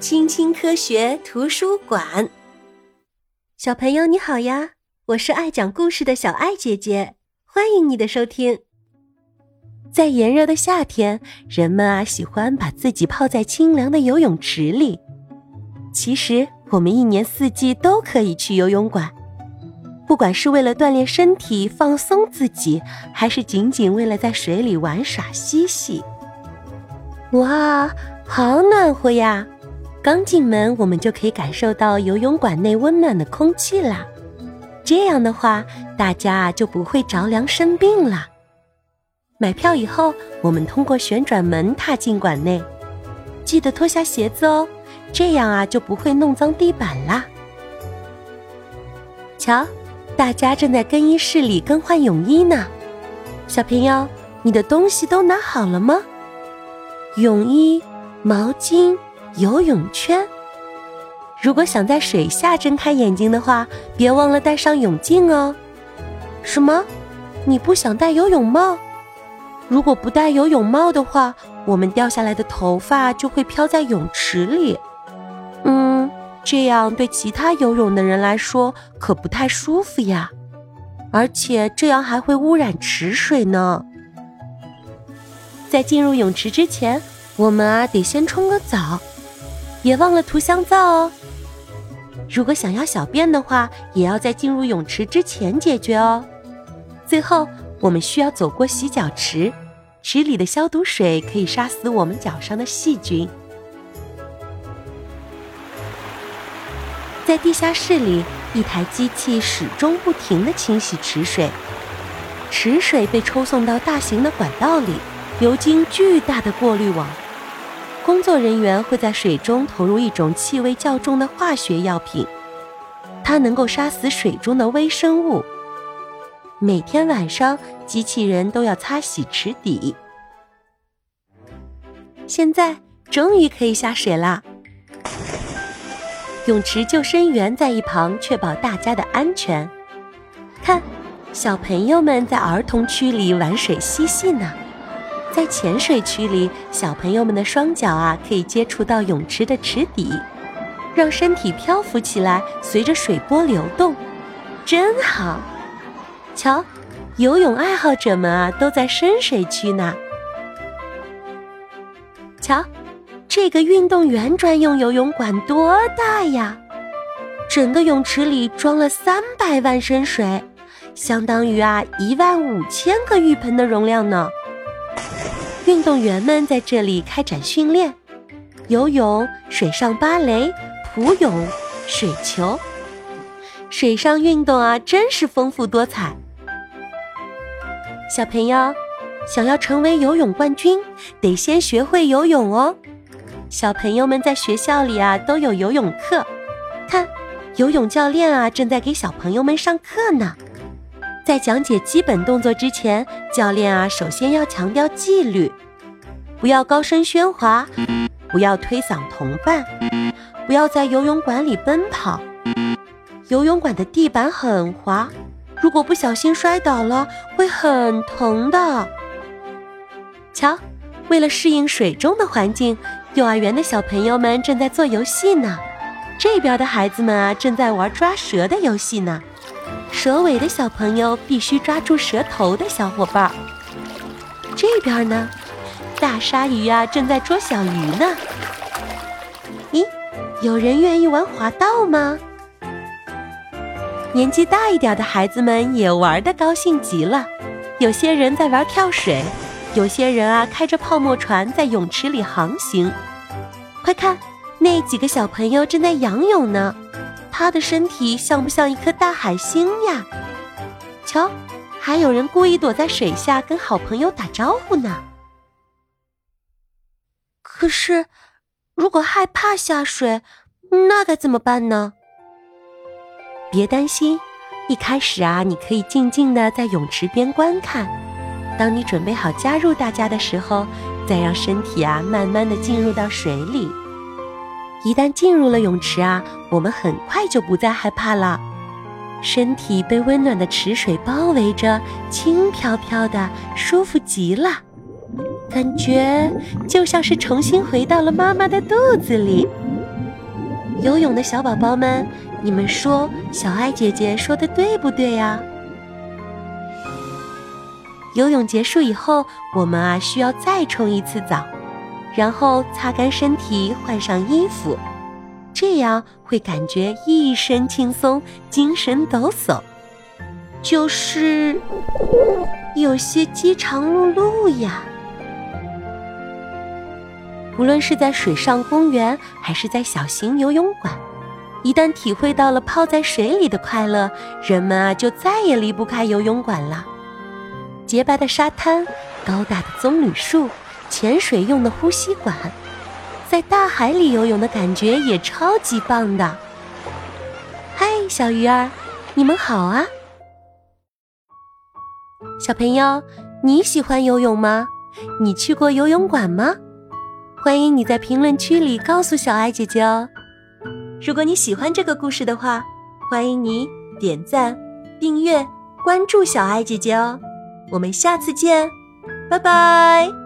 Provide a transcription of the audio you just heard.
青青科学图书馆，小朋友你好呀！我是爱讲故事的小爱姐姐，欢迎你的收听。在炎热的夏天，人们啊喜欢把自己泡在清凉的游泳池里。其实我们一年四季都可以去游泳馆，不管是为了锻炼身体、放松自己，还是仅仅为了在水里玩耍嬉戏。哇，好暖和呀！刚进门，我们就可以感受到游泳馆内温暖的空气啦。这样的话，大家就不会着凉生病了。买票以后，我们通过旋转门踏进馆内，记得脱下鞋子哦，这样啊就不会弄脏地板啦。瞧，大家正在更衣室里更换泳衣呢。小朋友，你的东西都拿好了吗？泳衣、毛巾。游泳圈。如果想在水下睁开眼睛的话，别忘了戴上泳镜哦。什么？你不想戴游泳帽？如果不戴游泳帽的话，我们掉下来的头发就会飘在泳池里。嗯，这样对其他游泳的人来说可不太舒服呀。而且这样还会污染池水呢。在进入泳池之前，我们啊得先冲个澡。别忘了涂香皂哦。如果想要小便的话，也要在进入泳池之前解决哦。最后，我们需要走过洗脚池，池里的消毒水可以杀死我们脚上的细菌。在地下室里，一台机器始终不停地清洗池水，池水被抽送到大型的管道里，流经巨大的过滤网。工作人员会在水中投入一种气味较重的化学药品，它能够杀死水中的微生物。每天晚上，机器人都要擦洗池底。现在终于可以下水啦！泳池救生员在一旁确保大家的安全。看，小朋友们在儿童区里玩水嬉戏呢。在浅水区里，小朋友们的双脚啊可以接触到泳池的池底，让身体漂浮起来，随着水波流动，真好。瞧，游泳爱好者们啊都在深水区呢。瞧，这个运动员专用游泳馆多大呀？整个泳池里装了三百万升水，相当于啊一万五千个浴盆的容量呢。运动员们在这里开展训练，游泳、水上芭蕾、普泳、水球，水上运动啊，真是丰富多彩。小朋友，想要成为游泳冠军，得先学会游泳哦。小朋友们在学校里啊，都有游泳课，看，游泳教练啊，正在给小朋友们上课呢。在讲解基本动作之前，教练啊，首先要强调纪律，不要高声喧哗，不要推搡同伴，不要在游泳馆里奔跑。游泳馆的地板很滑，如果不小心摔倒了，会很疼的。瞧，为了适应水中的环境，幼儿园的小朋友们正在做游戏呢。这边的孩子们啊，正在玩抓蛇的游戏呢。蛇尾的小朋友必须抓住蛇头的小伙伴。这边呢，大鲨鱼啊正在捉小鱼呢。咦，有人愿意玩滑道吗？年纪大一点的孩子们也玩的高兴极了。有些人在玩跳水，有些人啊开着泡沫船在泳池里航行。快看，那几个小朋友正在仰泳呢。他的身体像不像一颗大海星呀？瞧，还有人故意躲在水下跟好朋友打招呼呢。可是，如果害怕下水，那该怎么办呢？别担心，一开始啊，你可以静静的在泳池边观看。当你准备好加入大家的时候，再让身体啊慢慢的进入到水里。一旦进入了泳池啊，我们很快就不再害怕了。身体被温暖的池水包围着，轻飘飘的，舒服极了，感觉就像是重新回到了妈妈的肚子里。游泳的小宝宝们，你们说小爱姐姐说的对不对呀？游泳结束以后，我们啊需要再冲一次澡，然后擦干身体，换上衣服，这样会感觉一身轻松，精神抖擞，就是有些饥肠辘辘呀。无论是在水上公园，还是在小型游泳馆，一旦体会到了泡在水里的快乐，人们啊就再也离不开游泳馆了。洁白的沙滩，高大的棕榈树，潜水用的呼吸管，在大海里游泳的感觉也超级棒的。嗨，小鱼儿，你们好啊！小朋友，你喜欢游泳吗？你去过游泳馆吗？欢迎你在评论区里告诉小爱姐姐哦。如果你喜欢这个故事的话，欢迎你点赞、订阅、关注小爱姐姐哦。我们下次见，拜拜。